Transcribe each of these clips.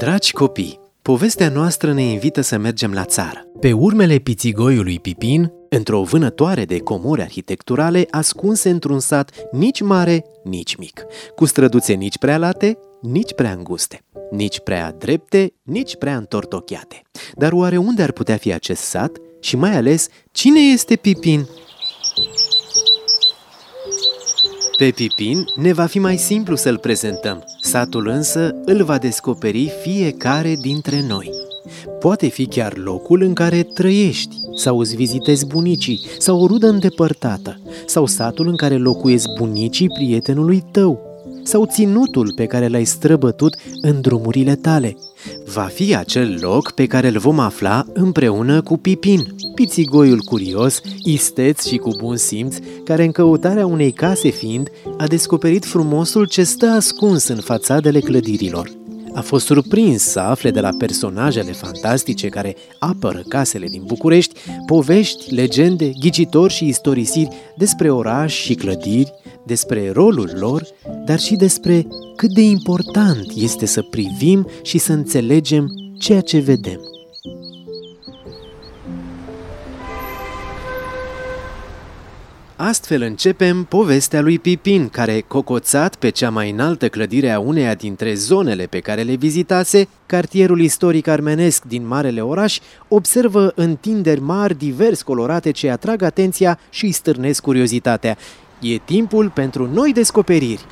Dragi copii, povestea noastră ne invită să mergem la țară. Pe urmele pițigoiului Pipin, într-o vânătoare de comori arhitecturale ascunse într-un sat nici mare, nici mic, cu străduțe nici prea late, nici prea înguste, nici prea drepte, nici prea întortocheate. Dar oare unde ar putea fi acest sat și mai ales cine este Pipin? Pe Pipin ne va fi mai simplu să-l prezentăm, satul însă îl va descoperi fiecare dintre noi. Poate fi chiar locul în care trăiești, sau îți vizitezi bunicii, sau o rudă îndepărtată, sau satul în care locuiesc bunicii prietenului tău, sau ținutul pe care l-ai străbătut în drumurile tale. Va fi acel loc pe care îl vom afla împreună cu Pipin, pițigoiul curios, isteț și cu bun simț, care în căutarea unei case fiind, a descoperit frumosul ce stă ascuns în fațadele clădirilor. A fost surprins să afle de la personajele fantastice care apără casele din București povești, legende, ghicitori și istorisiri despre oraș și clădiri, despre rolul lor, dar și despre cât de important este să privim și să înțelegem ceea ce vedem. Astfel începem povestea lui Pipin, care, cocoțat pe cea mai înaltă clădire a uneia dintre zonele pe care le vizitase, cartierul istoric armenesc din Marele Oraș, observă întinderi mari divers colorate ce atrag atenția și îi stârnesc curiozitatea. E timpul pentru noi descoperiri.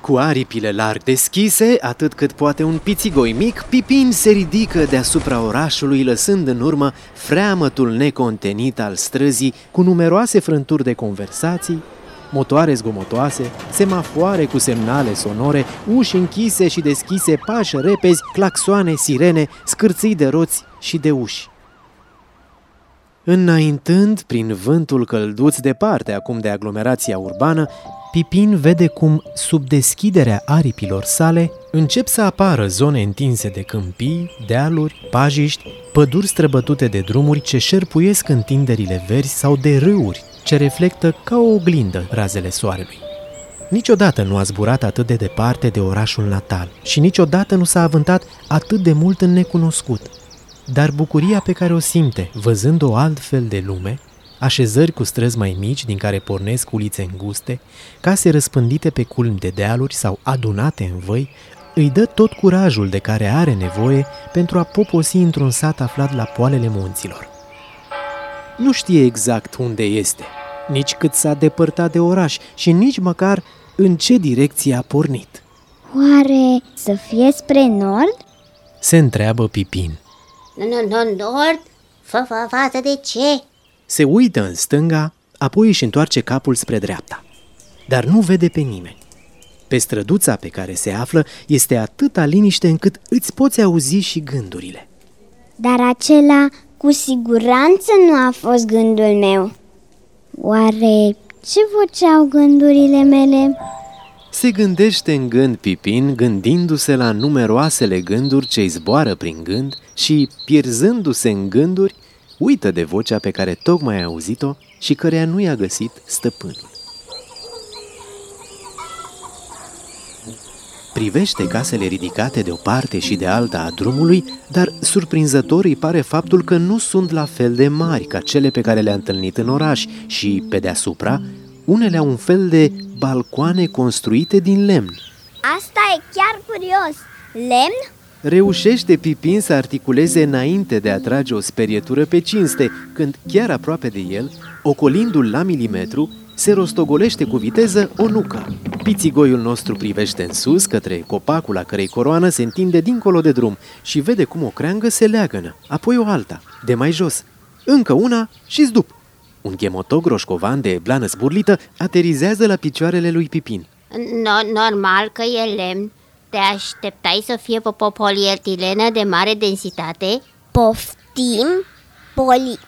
Cu aripile larg deschise, atât cât poate un pițigoi mic, Pipin se ridică deasupra orașului, lăsând în urmă freamătul necontenit al străzii, cu numeroase frânturi de conversații, motoare zgomotoase, semafoare cu semnale sonore, uși închise și deschise, pași repezi, claxoane, sirene, scârții de roți și de uși. Înaintând prin vântul călduț departe acum de aglomerația urbană, Pipin vede cum, sub deschiderea aripilor sale, încep să apară zone întinse de câmpii, dealuri, pajiști, păduri străbătute de drumuri ce șerpuiesc întinderile verzi sau de râuri ce reflectă ca o oglindă razele soarelui. Niciodată nu a zburat atât de departe de orașul natal și niciodată nu s-a avântat atât de mult în necunoscut. Dar bucuria pe care o simte, văzând o altfel de lume, așezări cu străzi mai mici din care pornesc ulițe înguste, case răspândite pe culmi de dealuri sau adunate în văi, îi dă tot curajul de care are nevoie pentru a poposi într-un sat aflat la poalele munților. Nu știe exact unde este, nici cât s-a depărtat de oraș și nici măcar în ce direcție a pornit. Oare să fie spre nord? Se întreabă Pipin. Nu, nu, nu, nord? Fă, fă, față de ce? Se uită în stânga, apoi își întoarce capul spre dreapta. Dar nu vede pe nimeni. Pe străduța pe care se află este atâta liniște încât îți poți auzi și gândurile. Dar acela cu siguranță nu a fost gândul meu. Oare ce voceau gândurile mele? Se gândește în gând Pipin, gândindu-se la numeroasele gânduri ce îi zboară prin gând și, pierzându-se în gânduri, uită de vocea pe care tocmai a auzit-o și căreia nu i-a găsit stăpânul. Privește casele ridicate de o parte și de alta a drumului, dar surprinzător îi pare faptul că nu sunt la fel de mari ca cele pe care le-a întâlnit în oraș și, pe deasupra, unele au un fel de balcoane construite din lemn. Asta e chiar curios. Lemn? Reușește Pipin să articuleze înainte de a trage o sperietură pe cinste, când, chiar aproape de el, ocolindu-l la milimetru, se rostogolește cu viteză o nucă. Pițigoiul nostru privește în sus, către copacul la cărei coroană se întinde dincolo de drum și vede cum o creangă se leagănă, apoi o alta, de mai jos. Încă una și zdup. Un ghemotog roșcovan de blană zburlită aterizează la picioarele lui Pipin. No, normal că e lemn. Te așteptai să fie po- polietilenă de mare densitate? Poftim? Poli...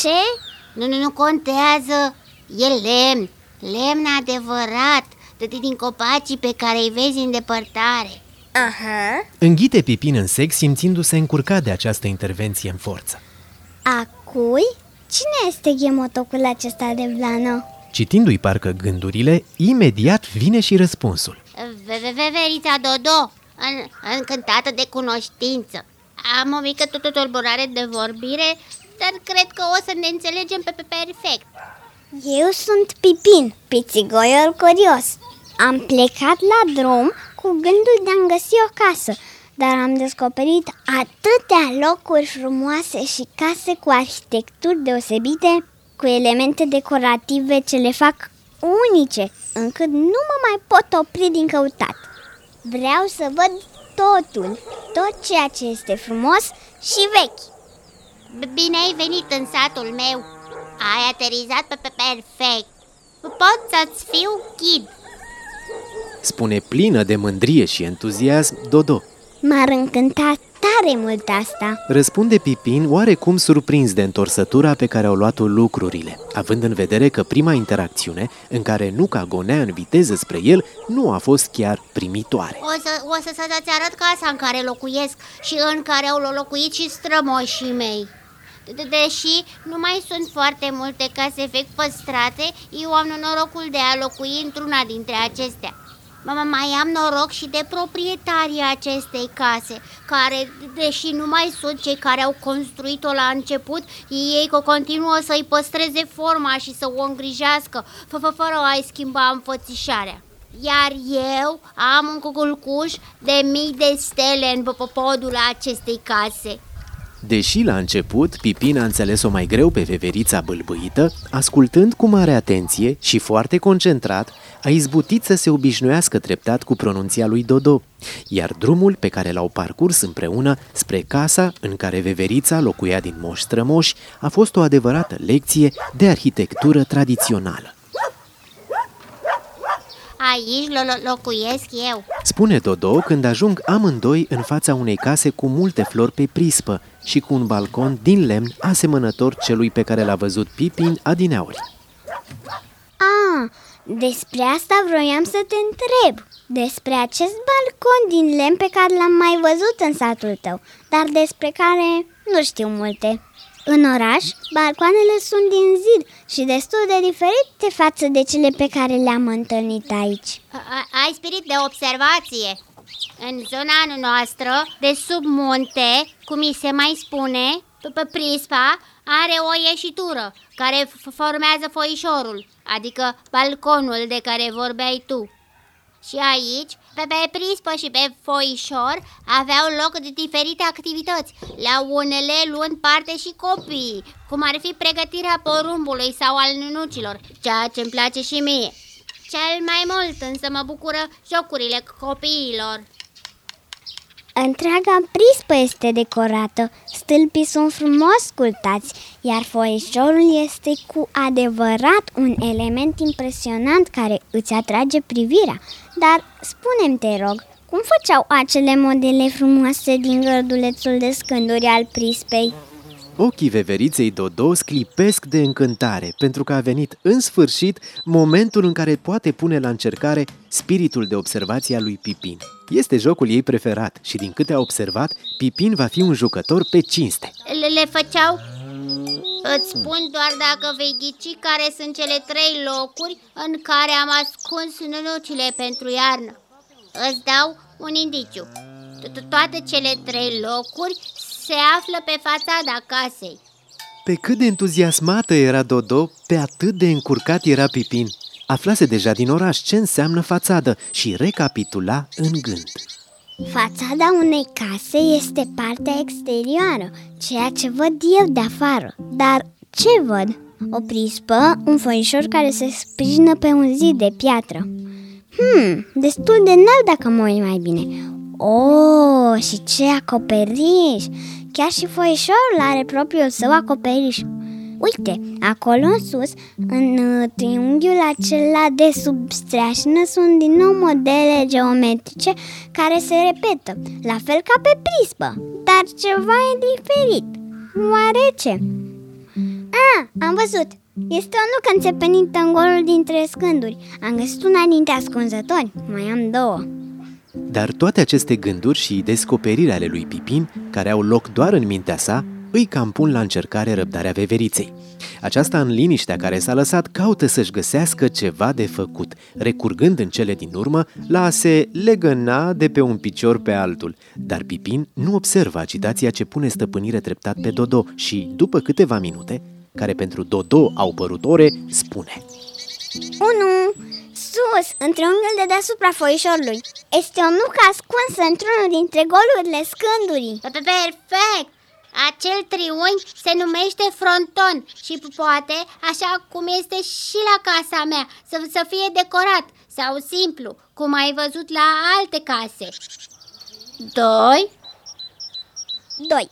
Ce? Nu, nu, nu contează. E lemn. Lemn adevărat. De din copacii pe care îi vezi în depărtare. Aha. Înghite Pipin în sec, simțindu-se încurcat de această intervenție în forță. A cui? Cine este ghemotocul acesta de blană? Citindu-i parcă gândurile, imediat vine și răspunsul. Verița Dodo, în, încântată de cunoștință. Am o mică tulburare de vorbire, dar cred că o să ne înțelegem pe, pe perfect. Eu sunt Pipin, pițigoiul curios. Am plecat la drum cu gândul de a-mi găsi o casă, dar am descoperit atâtea locuri frumoase și case cu arhitecturi deosebite, cu elemente decorative ce le fac unice, încât nu mă mai pot opri din căutat. Vreau să văd totul, tot ceea ce este frumos și vechi. Bine ai venit în satul meu. Ai aterizat pe, pe perfect. Pot să-ți fiu ghid. Spune plină de mândrie și entuziasm Dodo. M-ar încânta tare mult asta. Răspunde Pipin oarecum surprins de întorsătura pe care au luat-o lucrurile, având în vedere că prima interacțiune, în care Nuca gonea în viteză spre el, nu a fost chiar primitoare. O să, o să, să-ți arăt casa în care locuiesc și în care au locuit și strămoșii mei. Deși nu mai sunt foarte multe case vechi păstrate, eu am norocul de a locui într-una dintre acestea. Mama, mai am noroc și de proprietarii acestei case, care, deși nu mai sunt cei care au construit-o la început, ei continuă să-i păstreze forma și să o îngrijească, fără a-i schimba înfățișarea. Iar eu am un cuculcuș de mii de stele în podul acestei case. Deși la început Pipin a înțeles-o mai greu pe veverița bâlbâită, ascultând cu mare atenție și foarte concentrat, a izbutit să se obișnuiască treptat cu pronunția lui Dodo, iar drumul pe care l-au parcurs împreună spre casa în care veverița locuia din moș strămoși a fost o adevărată lecție de arhitectură tradițională. Aici lo- locuiesc eu Spune Dodo când ajung amândoi în fața unei case cu multe flori pe prispă și cu un balcon din lemn asemănător celui pe care l-a văzut Pipin adineauri. Ah, despre asta vroiam să te întreb. Despre acest balcon din lemn pe care l-am mai văzut în satul tău, dar despre care nu știu multe. În oraș, balcoanele sunt din zid și destul de diferite față de cele pe care le-am întâlnit aici. A- Ai spirit de observație În zona noastră, de sub munte, cum mi se mai spune, pe prispa, are o ieșitură care f- formează foișorul, adică balconul de care vorbeai tu. Și aici, pe, pe prispă și pe foișor, aveau loc de diferite activități, la unele luând parte și copiii, cum ar fi pregătirea porumbului sau al nunucilor, ceea ce îmi place și mie. Cel mai mult însă mă bucură jocurile copiilor. Întreaga prispă este decorată, stâlpii sunt frumos sculptați, iar foișorul este cu adevărat un element impresionant care îți atrage privirea. Dar spune-mi, te rog, cum făceau acele modele frumoase din gărdulețul de scânduri al prispei? Ochii veveriței Dodo sclipesc de încântare, pentru că a venit în sfârșit momentul în care poate pune la încercare spiritul de observație al lui Pipin. Este jocul ei preferat și din câte a observat, Pipin va fi un jucător pe cinste. Le, le făceau? Îți spun doar dacă vei ghici care sunt cele trei locuri în care am ascuns nunucile pentru iarnă. Îți dau un indiciu. To- Toate cele trei locuri se află pe fațada casei. Pe cât de entuziasmată era Dodo, pe atât de încurcat era Pipin. Aflase deja din oraș ce înseamnă fațadă și recapitula în gând. Fațada unei case este partea exterioară, ceea ce văd eu de afară. Dar ce văd? O prispă, un foișor care se sprijină pe un zid de piatră. Hmm, destul de înalt dacă mă uit mai bine. Oh, și ce acoperiș! Chiar și foișorul are propriul său acoperiș. Uite, acolo în sus, în uh, triunghiul acela de sub streașină sunt din nou modele geometrice care se repetă, la fel ca pe prispă, dar ceva e diferit. Oare ce? Ah, am văzut! Este o nucă înțepenită în golul dintre scânduri. Am găsit una dintre ascunzători. Mai am două. Dar toate aceste gânduri și descoperiri ale lui Pipin, care au loc doar în mintea sa, îi cam pun la încercare răbdarea veveriței. Aceasta, în liniștea care s-a lăsat, caută să-și găsească ceva de făcut, recurgând în cele din urmă la a se legăna de pe un picior pe altul. Dar Pipin nu observă agitația ce pune stăpânire treptat pe Dodo și, după câteva minute, care pentru Dodo au părut ore, spune Unu, sus, între unghiul de deasupra foișorului. Este o nucă ascunsă într-unul dintre golurile scândurii. Perfect! Acel triunghi se numește fronton și poate, așa cum este și la casa mea, să, să fie decorat sau simplu, cum ai văzut la alte case. Doi. Doi.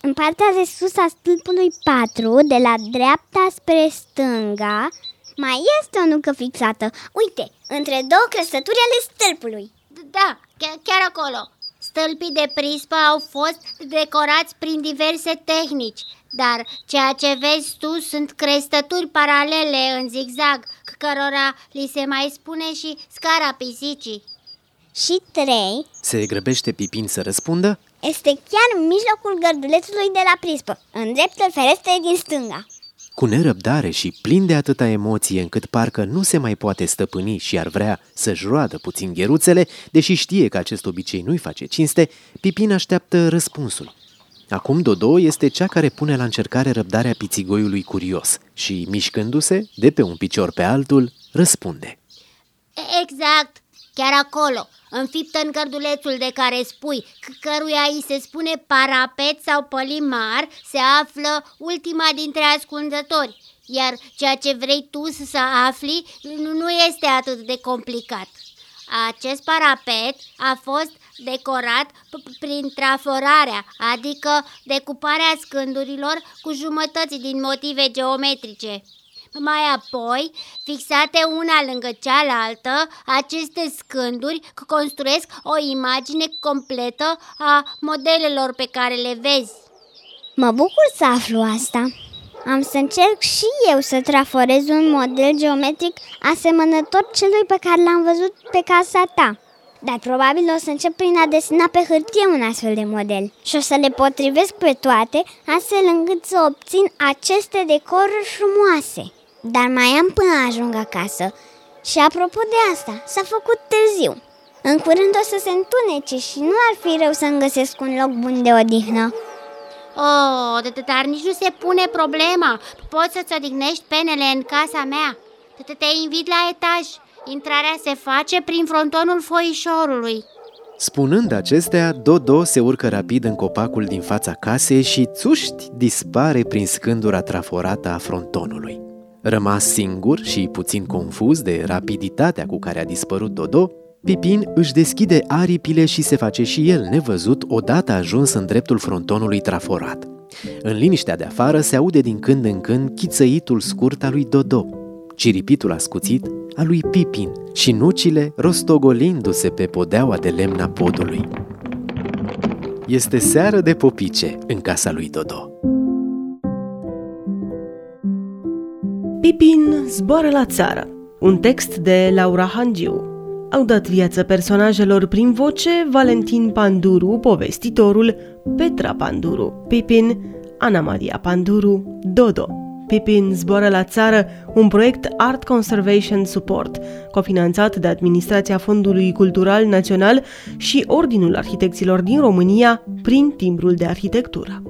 În partea de sus a stâlpului 4, de la dreapta spre stânga, mai este o nucă fixată. Uite, între două crăsături ale stâlpului. Da, chiar, chiar acolo. Stâlpii de prispă au fost decorați prin diverse tehnici, dar ceea ce vezi tu sunt crestături paralele în zigzag, cărora li se mai spune și scara pisicii. Și trei, Se grăbește Pipin să răspundă este chiar în mijlocul gărdulețului de la prispă, în dreptul ferestrei din stânga. Cu nerăbdare și plin de atâta emoție încât parcă nu se mai poate stăpâni și ar vrea să-și roadă puțin gheruțele, deși știe că acest obicei nu-i face cinste, Pipin așteaptă răspunsul. Acum Dodo este cea care pune la încercare răbdarea pițigoiului curios și, mișcându-se de pe un picior pe altul, răspunde. Exact, chiar acolo, înfiptă în gărdulețul de care spui, c- căruia îi se spune parapet sau pălimar, se află ultima dintre ascunzători. Iar ceea ce vrei tu să să afli nu nu este atât de complicat. Acest parapet a fost decorat p- prin traforarea, adică decuparea scândurilor cu jumătăți din motive geometrice. Mai apoi, fixate una lângă cealaltă, aceste scânduri construiesc o imagine completă a modelelor pe care le vezi. Mă bucur să aflu asta. Am să încerc și eu să traforez un model geometric asemănător celui pe care l-am văzut pe casa ta. Dar probabil o să încep prin a desena pe hârtie un astfel de model și o să le potrivesc pe toate astfel încât să obțin aceste decoruri frumoase. Dar mai am până ajung acasă. Și apropo de asta, s-a făcut târziu. În curând o să se întunece și nu ar fi rău să-mi găsesc un loc bun de odihnă. Oh, d- d- dar nici nu se pune problema. Poți să-ți odihnești penele în casa mea. T- Te invit la etaj. Intrarea se face prin frontonul foișorului. Spunând acestea, Dodo se urcă rapid în copacul din fața casei și țuști dispare prin scândura traforată a frontonului. Rămas singur și puțin confuz de rapiditatea cu care a dispărut Dodo, Pipin își deschide aripile și se face și el nevăzut odată ajuns în dreptul frontonului traforat. În liniștea de afară se aude din când în când chițăitul scurt al lui Dodo, ciripitul ascuțit al lui Pipin și nucile rostogolindu-se pe podeaua de lemn a podului. Este seară de popice în casa lui Dodo. Pipin zboară la țară. Un text de Laura Hangiu. Au dat viață personajelor prin voce Valentin Panduru, povestitorul, Petra Panduru, Pipin, Ana Maria Panduru, Dodo. Pipin zboară la țară, un proiect Art Conservation Support, cofinanțat de Administrația Fondului Cultural Național și Ordinul Arhitecților din România prin timbrul de arhitectură.